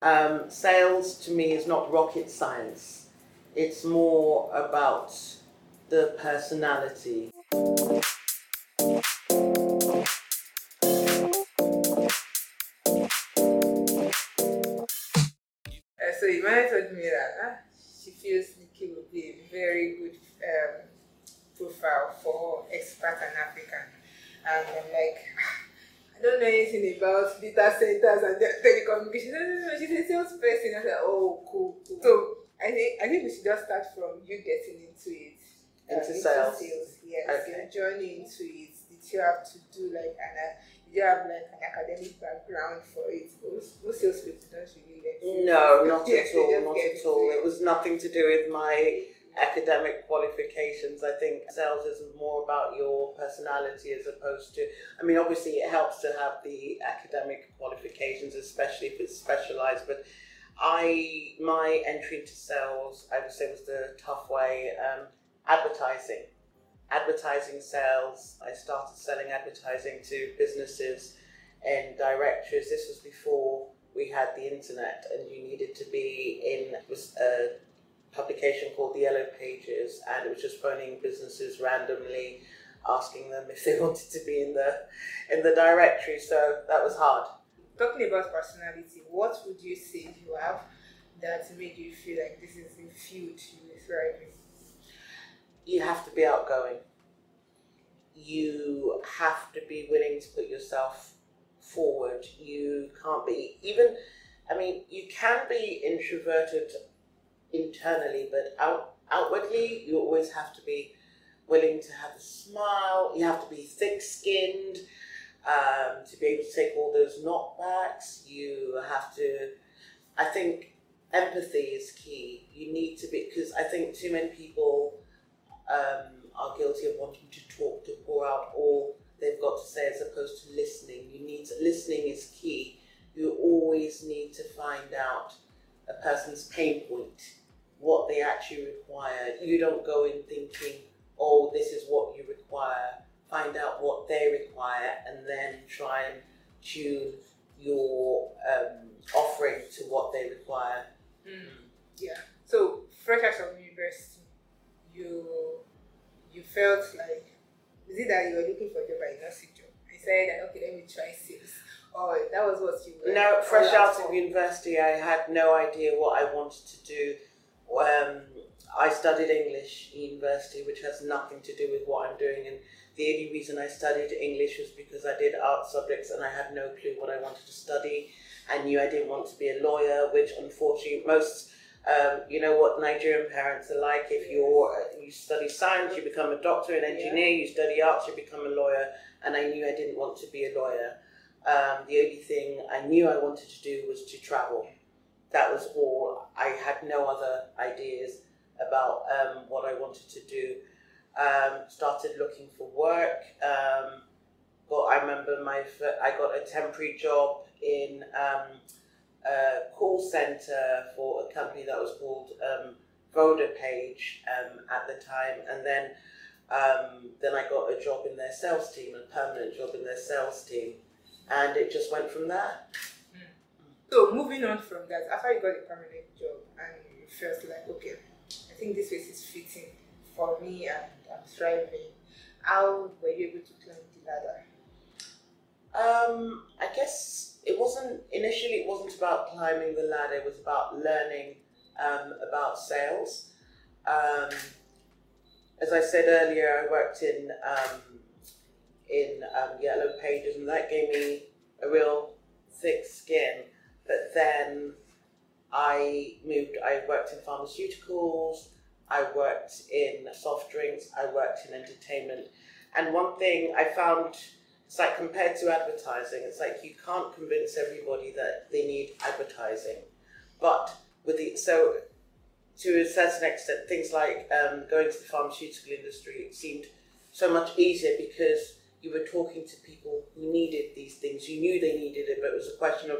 Um, sales to me is not rocket science. It's more about the personality. Uh, so Imani told me that ah, she feels Nikki would be a very good um, profile for expert and African. And I'm like, "Ah, I don't know anything about data centers and telecommunications. No, no, no, she's a salesperson. I said, oh, cool, cool. So I think I think we should just start from you getting into it. uh, Into sales. Yes, Okay. your journey into it. Did you have to do like an uh, did you have like an academic background for it? Most, most salespeople don't really learn. No, not at all, not at all. it. It was nothing to do with my academic qualifications. I think sales is more about your personality as opposed to, I mean, obviously it helps to have the academic qualifications, especially if it's specialized, but I, my entry into sales, I would say was the tough way. Um, advertising, advertising sales. I started selling advertising to businesses and directories. This was before we had the internet, and you needed to be in was a publication called the Yellow Pages, and it was just phoning businesses randomly, asking them if they wanted to be in the in the directory. So that was hard. Talking about personality, what would you say you have that made you feel like this is a field you thrive in? you have to be outgoing. You have to be willing to put yourself forward. You can't be even. I mean, you can be introverted internally, but out outwardly, you always have to be willing to have a smile. You have to be thick-skinned um, to be able to take all those knockbacks. You have to. I think empathy is key. You need to be because I think too many people um, are guilty of wanting to talk, to pour out all they've got to say as opposed to listening. You need to, listening is key. You always need to find out a person's pain point, what they actually require. You don't go in thinking, oh, this is what you require. Find out what they require and then try and tune your um, offering to what they require. Yeah. So fresh out of university, you you felt like is it that you were looking for a job but you not see job? I said that okay, let me try sales. Or that was what you were. No, fresh out for. of university, I had no idea what I wanted to do. Um, I studied English in university, which has nothing to do with what I'm doing. And the only reason I studied English was because I did art subjects and I had no clue what I wanted to study. I knew I didn't want to be a lawyer, which unfortunately most. Um, you know what Nigerian parents are like. If you're you study science, you become a doctor, an engineer. You study arts, you become a lawyer. And I knew I didn't want to be a lawyer. Um, the only thing I knew I wanted to do was to travel. That was all. I had no other ideas about um, what I wanted to do. Um, started looking for work. Um, got, I remember my I got a temporary job in um, a call center for a company that was called um, Vodapage um, at the time, and then um, then I got a job in their sales team, a permanent job in their sales team, and it just went from there. So moving on from that, after you got a permanent job and you felt like, okay, I think this place is fitting for me and I'm thriving. How were you able to climb the ladder? Um, I guess it wasn't initially. It wasn't about climbing the ladder. It was about learning um, about sales. Um, as I said earlier, I worked in um, in um, Yellow Pages, and that gave me a real thick skin. But then I moved. I worked in pharmaceuticals. I worked in soft drinks. I worked in entertainment. And one thing I found it's like compared to advertising, it's like you can't convince everybody that they need advertising. But with the so to a certain extent, things like um, going to the pharmaceutical industry seemed so much easier because you were talking to people who needed these things. You knew they needed it, but it was a question of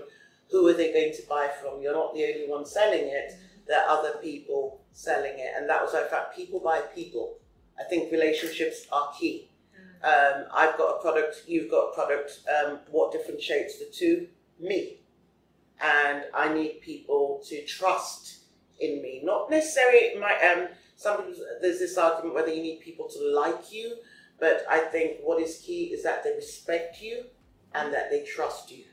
who are they going to buy from. You're not the only one selling it. There are other people selling it, and that was in fact people buy people. I think relationships are key. Um, I've got a product, you've got a product. Um, what differentiates the two? Me. and I need people to trust in me. Not necessarily my um. There's this argument whether you need people to like you, but I think what is key is that they respect you and that they trust you,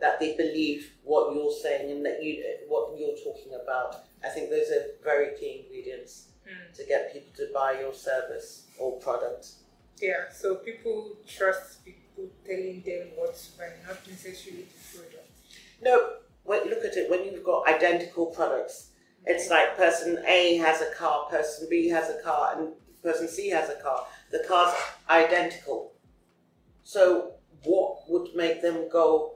that they believe what you're saying and that you what you're talking about. I think those are very key ingredients Mm. to get people to buy your service or product. Yeah, so people trust people telling them what to buy, not necessarily the product. No, when, look at it. When you've got identical products, it's like person A has a car, person B has a car, and person C has a car. The cars are identical. So what would make them go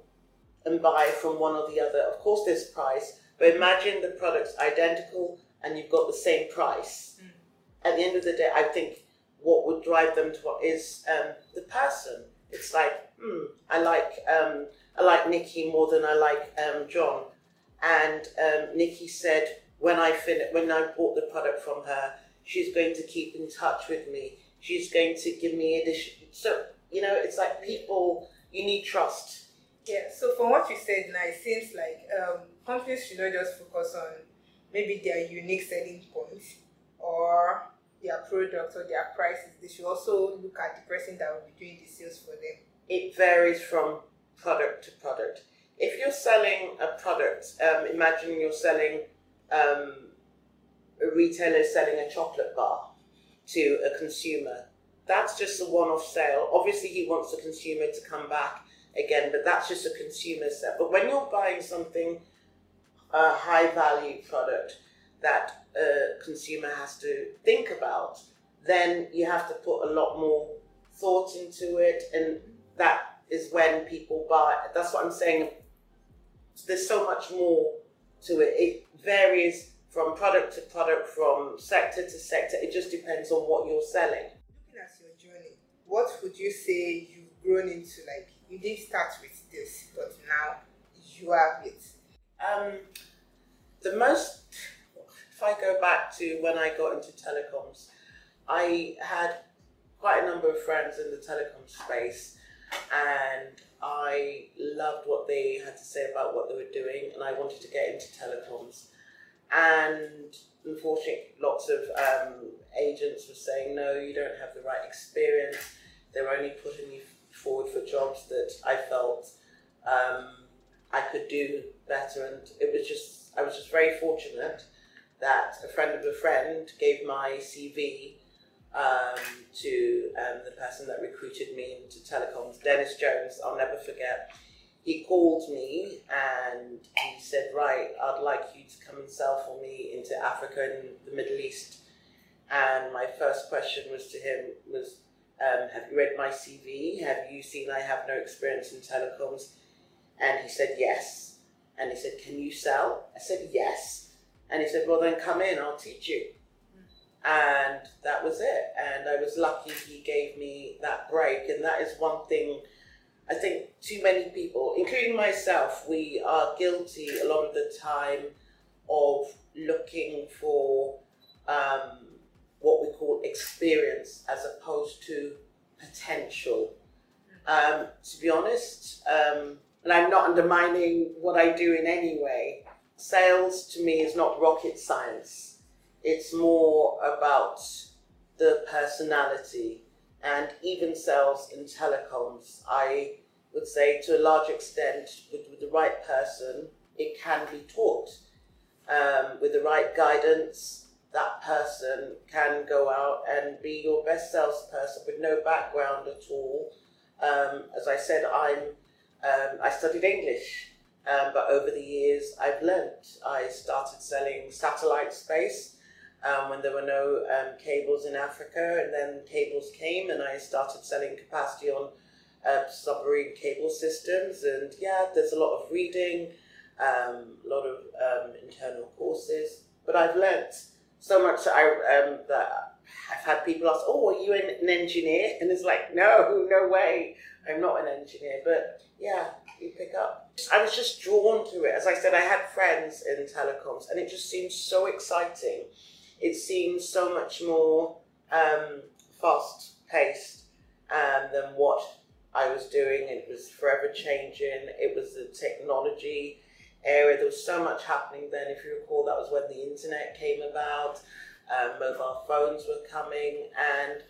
and buy from one or the other? Of course, there's price, but imagine the product's identical and you've got the same price. Mm. At the end of the day, I think what would drive them to what is um, the person. It's like, hmm, I like um, I like Nikki more than I like um, John. And um, Nikki said when I fin- when I bought the product from her, she's going to keep in touch with me. She's going to give me addition. So you know, it's like people. You need trust. Yeah, so from what you said now, it seems like um, companies should not just focus on maybe their unique selling points or their products or their prices. They should also look at the person that will be doing the sales for them. It varies from product to product. If you're selling a product, um, imagine you're selling um, a retailer selling a chocolate bar to a consumer. That's just a one-off sale. Obviously, he wants the consumer to come back again, but that's just a consumer set. But when you're buying something, a high-value product that a consumer has to think about, then you have to put a lot more thought into it, and that is when people buy. That's what I'm saying. There's so much more to it. It varies from product to product, from sector to sector. It just depends on what you're selling. Looking at your journey, what would you say you've grown into? Like you didn't start with this, but now you have it. Um, the most, if I go back to when I got into telecoms, I had quite a number of friends in the telecom space, and I loved what they had to say about what they were doing, and I wanted to get into telecoms. And unfortunately, lots of um, agents were saying, no, you don't have the right experience. They were only putting you forward for jobs that I felt um, I could do better. And it was just, I was just very fortunate that a friend of a friend gave my CV um, to um, the person that recruited me into telecoms, Dennis Jones. I'll never forget. He called me and he said, "Right, I'd like you to come and sell for me into Africa and the Middle East." And my first question was to him was, um, "Have you read my CV? Have you seen I have no experience in telecoms?" And he said, "Yes." And he said, "Can you sell?" I said, "Yes." And he said, "Well, then come in. I'll teach you." and that was it. And I was lucky he gave me that break, and that is one thing. I think too many people, including myself, we are guilty a lot of the time of looking for um, what we call experience as opposed to potential. Um, to be honest, um, and I'm not undermining what I do in any way. Sales to me is not rocket science it's more about the personality and even sales in telecoms. I would say to a large extent, with, with the right person, it can be taught. Um, with the right guidance, that person can go out and be your best salesperson with no background at all. Um, as I said, I'm um, I studied English, um, but over the years I've learnt. I started selling satellite space um, when there were no um, cables in Africa, and then cables came, and I started selling capacity on uh, submarine cable systems. And yeah, there's a lot of reading, um, a lot of um, internal courses, but I've learnt so much that I um, that I've had people ask, "Oh, are you an, an engineer?" And it's like, no, no way, I'm not an engineer. But yeah, you pick up. I was just drawn to it. As I said, I had friends in telecoms, and it just seemed so exciting it seemed so much more um, fast paced um, than what I was doing. It was forever changing. It was the technology. Area. There was so much happening then. If you recall, that was when the internet came about, um, mobile phones were coming, and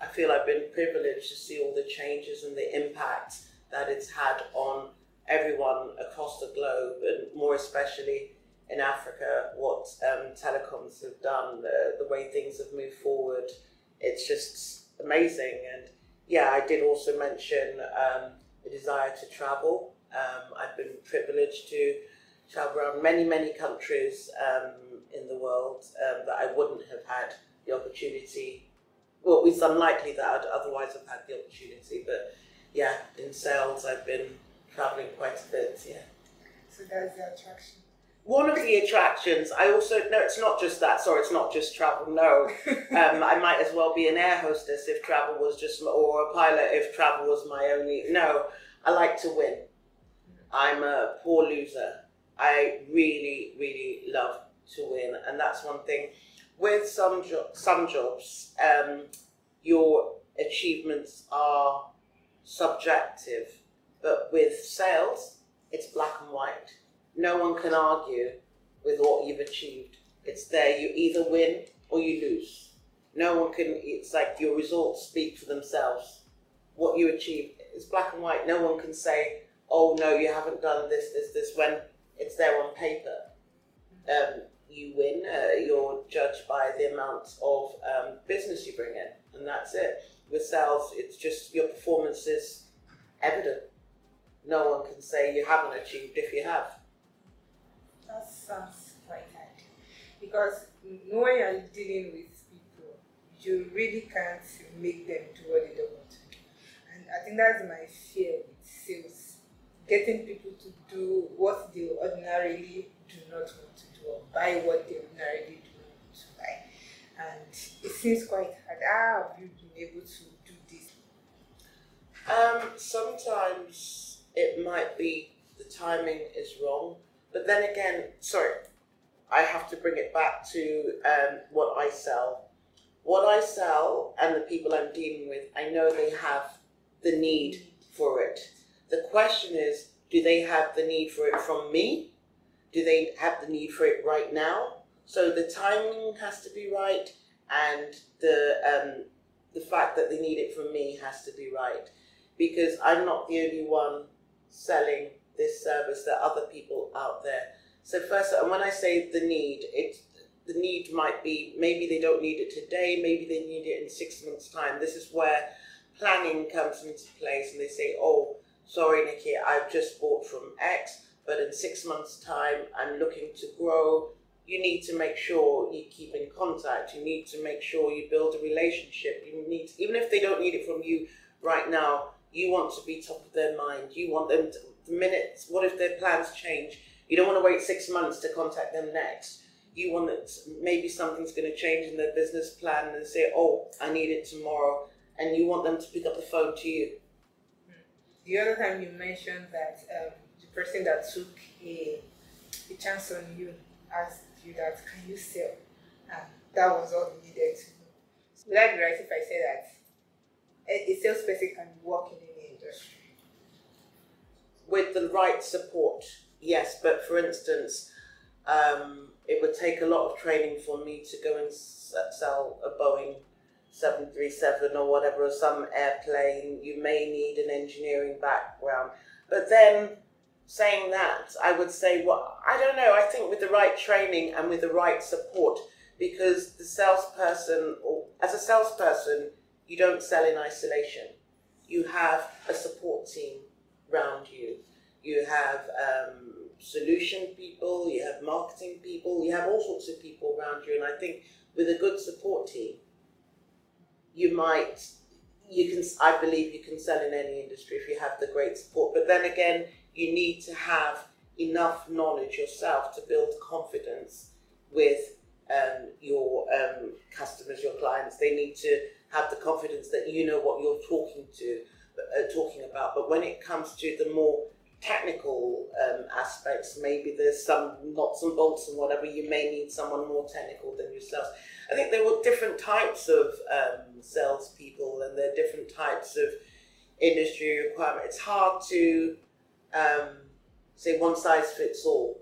I feel I've been privileged to see all the changes and the impact that it's had on everyone across the globe, and more especially in Africa, what um, telecoms have done, the, the way things have moved forward. It's just amazing. And yeah, I did also mention um, a desire to travel. Um, I've been privileged to travel around many, many countries um, in the world um, that I wouldn't have had the opportunity. Well, it's unlikely that I'd otherwise have had the opportunity, but yeah, in sales, I've been traveling quite a bit. Yeah. So that's the attraction. One of the attractions, I also no, it's not just that. Sorry, it's not just travel. No, um, I might as well be an air hostess if travel was just, or a pilot if travel was my only. No, I like to win. I'm a poor loser. I really, really love to win, and that's one thing. With some jo- some jobs, um, your achievements are subjective, but with sales, it's black and white. No one can argue with what you've achieved. It's there. You either win or you lose. No one can. It's like your results speak for themselves. What you achieve is black and white. No one can say, "Oh no, you haven't done this, this, this." When it's there on paper. Um, you win. Uh, you're judged by the amount of um, business you bring in, and that's it. With sales, it's just your performance is evident. No one can say you haven't achieved if you have. That sounds quite hard. Because when you're dealing with people, you really can't make them do what they don't want to do. And I think that's my fear. Getting people to do what they ordinarily do not want to do or buy what they ordinarily do not want to buy. And it seems quite hard. How have you been able to do this? Um, sometimes it might be the timing is wrong, but then again, sorry, I have to bring it back to um, what I sell. What I sell and the people I'm dealing with, I know they have the need for it. The question is, do they have the need for it from me? Do they have the need for it right now? So the timing has to be right, and the um, the fact that they need it from me has to be right, because I'm not the only one selling this service. There are other people out there. So first, and when I say the need, it the need might be maybe they don't need it today, maybe they need it in six months' time. This is where planning comes into place, and they say, "Oh, sorry, Nikki, I've just bought from X, but in six months' time, I'm looking to grow." You need to make sure you keep in contact. You need to make sure you build a relationship. You need, even if they don't need it from you right now, you want to be top of their mind. You want them to, the minute, what if their plans change? You don't want to wait six months to contact them next. You want that maybe something's going to change in their business plan and say, oh, I need it tomorrow. And you want them to pick up the phone to you. The other time you mentioned that um, the person that took a, a chance on you asked you that, can you sell? And that was all you needed to know. So would I be right if I say that a, a salesperson can work in any industry? With the right support, yes. But for instance, um, it would take a lot of training for me to go and sell a Boeing 737 or whatever, or some airplane. You may need an engineering background. But then, saying that, I would say, well, I don't know. I think with the right training and with the right support, because the salesperson, or as a salesperson, you don't sell in isolation. You have a support team around you. You have um, solution people, you have marketing people, you have all sorts of people around you. And I think with a good support team, you might, you can, I believe you can sell in any industry if you have the great support. But then again, you need to have enough knowledge yourself to build confidence with um, your um, customers, your clients. They need to have the confidence that you know what you're talking to, uh, talking about. But when it comes to the more technical um, aspects, maybe there's some knots and bolts and whatever. You may need someone more technical than yourself. I think there were different types of um, salespeople, and there are different types of industry requirement. It's hard to um, say one size fits all.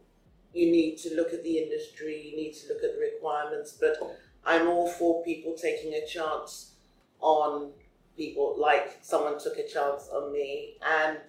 You need to look at the industry, you need to look at the requirements, but I'm all for people taking a chance on people, like someone took a chance on me, and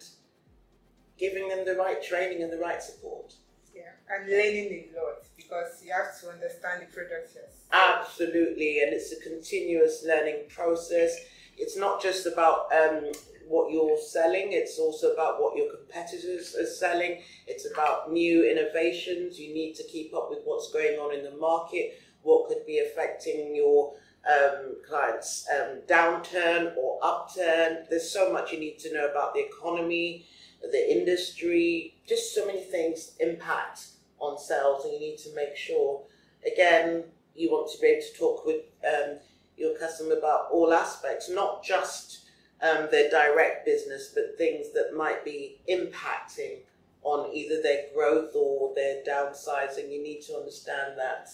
giving them the right training and the right support. Yeah, and learning a lot because you have to understand the product. Absolutely, and it's a continuous learning process. It's not just about um, what you're selling, it's also about what your competitors are selling. It's about new innovations. You need to keep up with what's going on in the market, what could be affecting your um, clients' um, downturn or upturn. There's so much you need to know about the economy, the industry, just so many things impact on sales, and you need to make sure, again, you want to be able to talk with um, your customer about all aspects, not just um, their direct business, but things that might be impacting on either their growth or their downsizing. You need to understand that.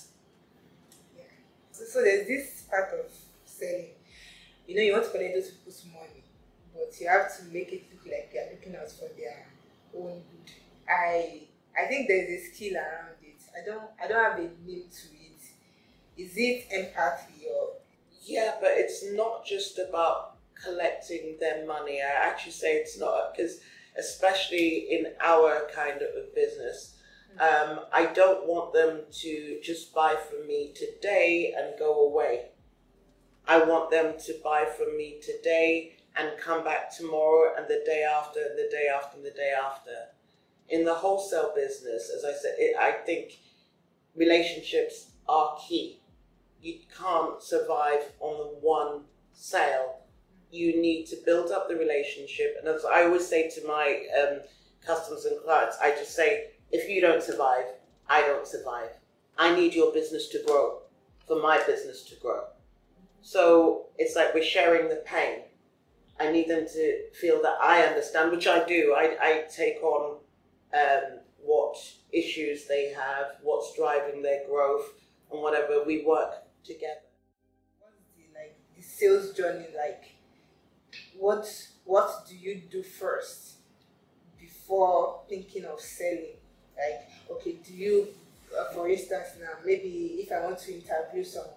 Yeah. So, so there's this part of selling. You know, you want to collect those people's money, but you have to make it look like they're looking out for their own good. I I think there's a skill around it. I don't I don't have a name to it. Is it empathy or Yeah, but it's not just about collecting their money. I actually say it's not because, especially in our kind of business, um, I don't want them to just buy from me today and go away. I want them to buy from me today and come back tomorrow and the day after and the day after and the day after. In the wholesale business, as I said, it, I think relationships are key. You can't survive on the one sale you need to build up the relationship. And as I always say to my um, customers and clients, I just say, if you don't survive, I don't survive. I need your business to grow for my business to grow. So it's like we're sharing the pain. I need them to feel that I understand, which I do. I, I take on um, what issues they have, what's driving their growth, and whatever. We work together. What's the like the sales journey like? what what do you do first before thinking of selling? Like, okay, do you, uh, for instance, now maybe if I want to interview someone,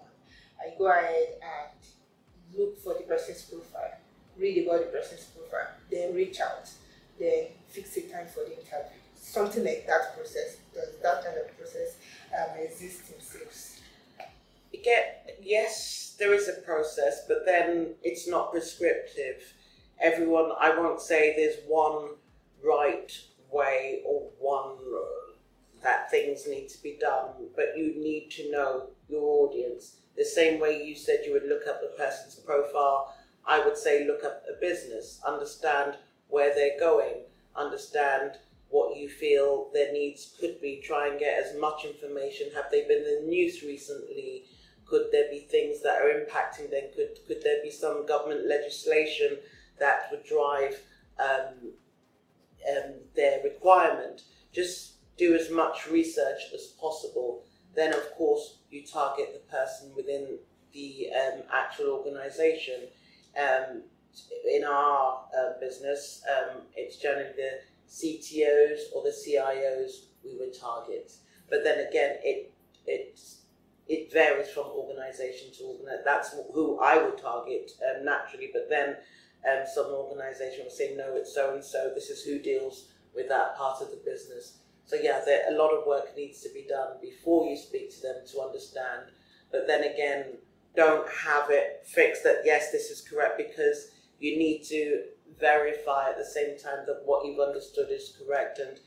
I go ahead and look for the person's profile, read about the person's profile, then reach out, then fix a time for the interview. Something like that process. Does that kind of process um, exist in sales? Get yes, there is a process, but then it's not prescriptive. Everyone, I won't say there's one right way or one that things need to be done, but you need to know your audience. The same way you said you would look up a person's profile, I would say look up a business, understand where they're going, understand what you feel their needs could be, try and get as much information. Have they been in the news recently? Could there be things that are impacting them? Could, could there be some government legislation that would drive um, um, their requirement? Just do as much research as possible. Then, of course, you target the person within the um, actual organization. Um, in our uh, business, um, it's generally the CTOs or the CIOs we would target. But then again, it it's it varies from organization to organization. That's who I would target um, naturally, but then um, some organization will say, no, it's so and so, this is who deals with that part of the business. So, yeah, there, a lot of work needs to be done before you speak to them to understand. But then again, don't have it fixed that, yes, this is correct, because you need to verify at the same time that what you've understood is correct. And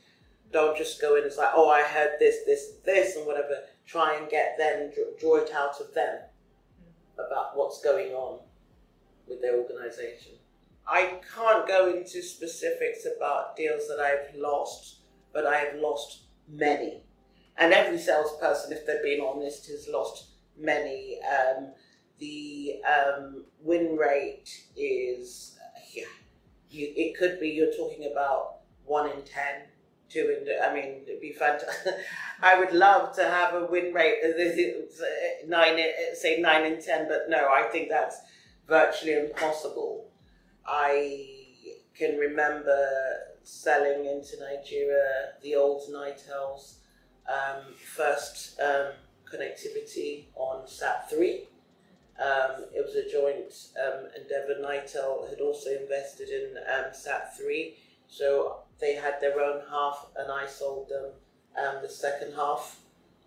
don't just go in and say, oh, I heard this, this, this, and whatever try and get them, draw it out of them about what's going on with their organisation. I can't go into specifics about deals that I've lost, but I have lost many. And every salesperson, if they're being honest, has lost many. Um, the um, win rate is, yeah, you, it could be you're talking about one in ten two in. I mean, it'd be fantastic. I would love to have a win rate nine, say nine in ten, but no, I think that's virtually impossible. I can remember selling into Nigeria the old Nitels um, first um, connectivity on SAT3. Um, it was a joint um, endeavor. Nitel had also invested in um, SAT3, so they had their own half, and I sold them um, the second half.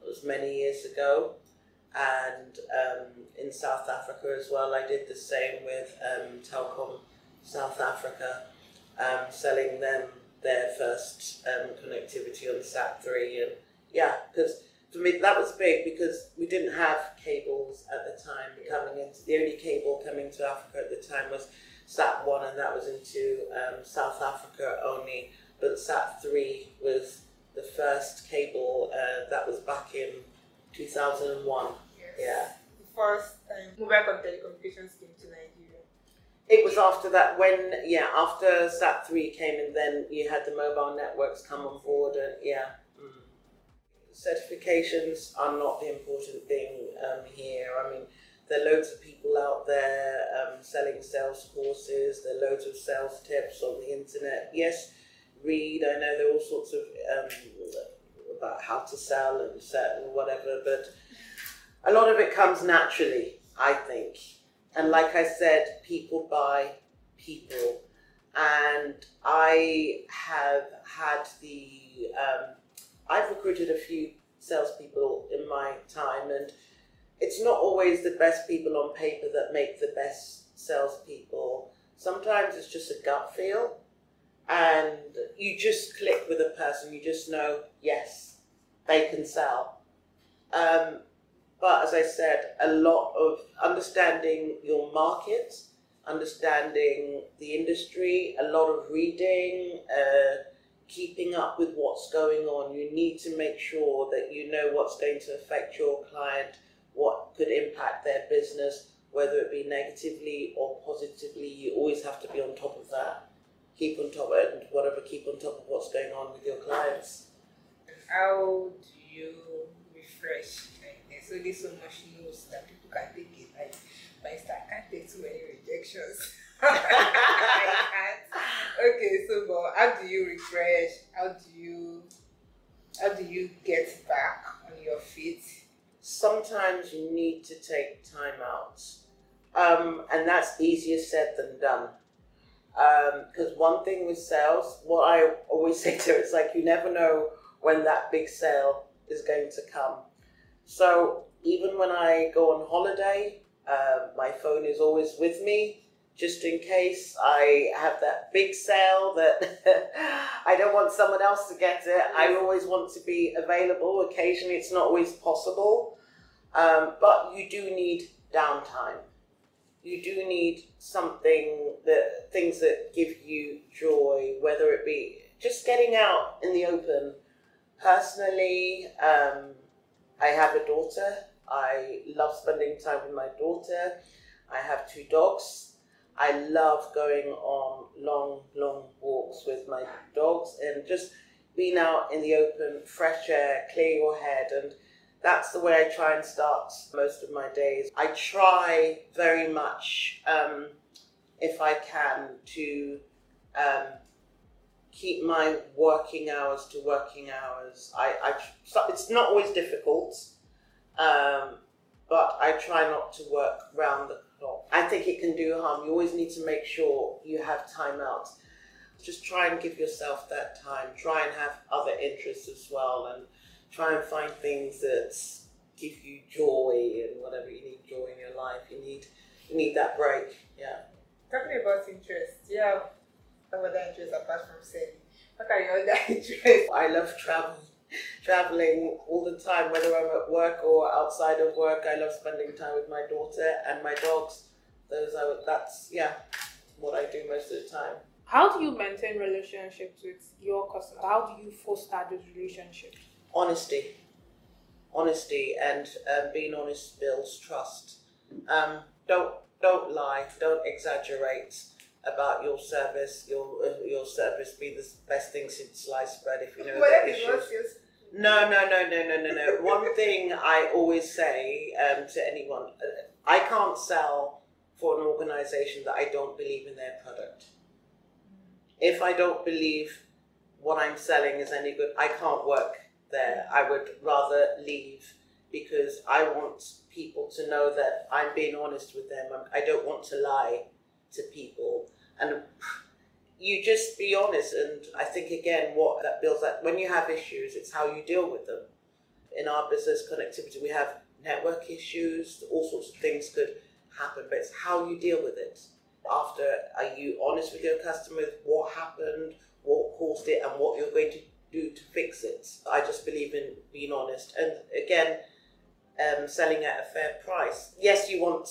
It was many years ago, and um, in South Africa as well. I did the same with um, Telkom South Africa, selling them their first connectivity on SAT3, and yeah, because for me that was big because we didn't have cables at the time coming into the only cable coming to Africa at the time was Sat one and that was into um, South Africa only but Sat three was the first cable uh, that was back in 2001 Yes. yeah The first time mobile telecommunications came to Nigeria. it was after that when yeah after Sat three came and then you had the mobile networks come on board and yeah. Certifications are not the important thing um, here. I mean there are loads of people out there um, selling sales courses there are loads of sales tips on the internet. Yes read. I know there are all sorts of um, about how to sell and set and whatever but a lot of it comes naturally I think. And like I said, people buy people. And I have had the, um, I've recruited a few salespeople in my time, and it's not always the best people on paper that make the best salespeople. Sometimes it's just a gut feel, and you just click with a person, you just know, yes, they can sell. Um, but as I said, a lot of understanding your market, understanding the industry, a lot of reading, uh, keeping up with what's going on. You need to make sure that you know what's going to affect your client, what could impact their business, whether it be negatively or positively. You always have to be on top of that. Keep on top and whatever, keep on top of what's going on with your clients. And how do you refresh? Like there's only so much news that people can take it. Like instance, I can't take too many rejections. Okay, so but how do you refresh? How do you how do you get back on your feet? sometimes you need to take time out. Um, and that's easier said than done. Because one thing with sales, what I always say to it is like, you never know when that big sale is going to come. So even when I go on holiday, uh, my phone is always with me. Just in case I have that big sale that I don't want someone else to get it, I always want to be available. Occasionally, it's not always possible. Um, but you do need downtime. You do need something that things that give you joy, whether it be just getting out in the open. Personally, um, I have a daughter. I love spending time with my daughter. I have two dogs. I love going on long, long walks with my dogs and just being out in the open, fresh air, clear your head and that's the way I try and start most of my days. I try very much, um, if I can, to um, keep my working hours to working hours. I, I it's not always difficult, um, but I try not to work round the. I think it can do harm. You always need to make sure you have time out. Just try and give yourself that time. Try and have other interests as well, and try and find things that give you joy and whatever you need joy in your life. You need you need that break. Yeah. Talking about interests, yeah. Some other interests apart from selling. What are your other interests? I love travel, traveling all the time, whether I'm at work or outside of work. I love spending time with my daughter and my dogs. Those are that's yeah, what I do most of the time. How do you maintain relationships with your customers? How do you foster those relationships? Honesty, honesty, and um, being honest builds trust. Um, don't don't lie. Don't exaggerate about your service. Your uh, your service be the best thing since sliced bread. If you know What the is issues. No, no, no, no, no, no, no. One thing I always say um, to anyone uh, I can't sell for an organization that I don't believe in their product. If I don't believe what I'm selling is any good. I can't work there. I would rather leave because I want people to know that I'm being honest with them. I don't want to lie to people. And you just be honest. And I think, again, what that builds that when you have issues, it's how you deal with them. In our business connectivity, we have network issues, all sorts of things could happen, but it's how you deal with it. After, are you honest with your customers? What happened? What caused it? And what you're going to do to fix it? I just believe in being honest. And again, um, selling at a fair price. Yes, you want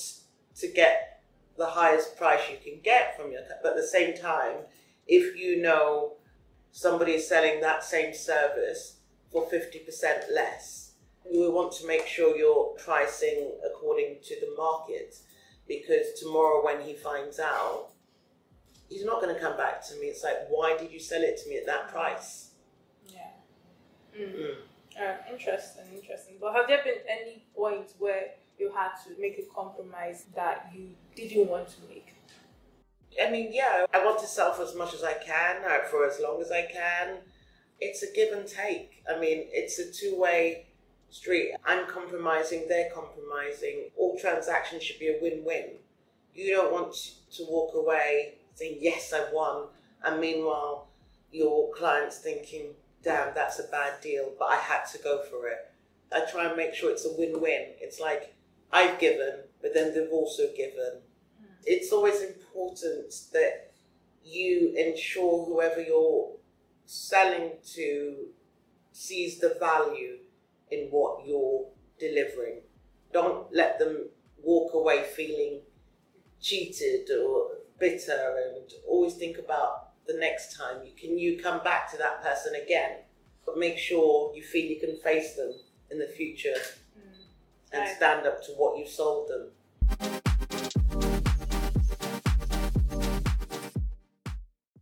to get the highest price you can get from your, but at the same time, if you know somebody is selling that same service for 50% less, you will want to make sure you're pricing according to the market because tomorrow when he finds out, he's not going to come back to me. It's like, why did you sell it to me at that price? Yeah. Mm. Mm. Uh, interesting, interesting. But have there been any points where you had to make a compromise that you didn't want to make? I mean, yeah, I want to sell for as much as I can, uh, for as long as I can. It's a give and take. I mean, it's a two way street. I'm compromising, they're compromising. All transactions should be a win win. You don't want to walk away saying, Yes, I won. And meanwhile, your client's thinking, Damn, that's a bad deal, but I had to go for it. I try and make sure it's a win win. It's like I've given, but then they've also given. Hmm. It's always important that you ensure whoever you're selling to sees the value in what you're delivering. Don't let them walk away feeling cheated or bitter and always think about the next time you can you come back to that person again but make sure you feel you can face them in the future and stand up to what you sold them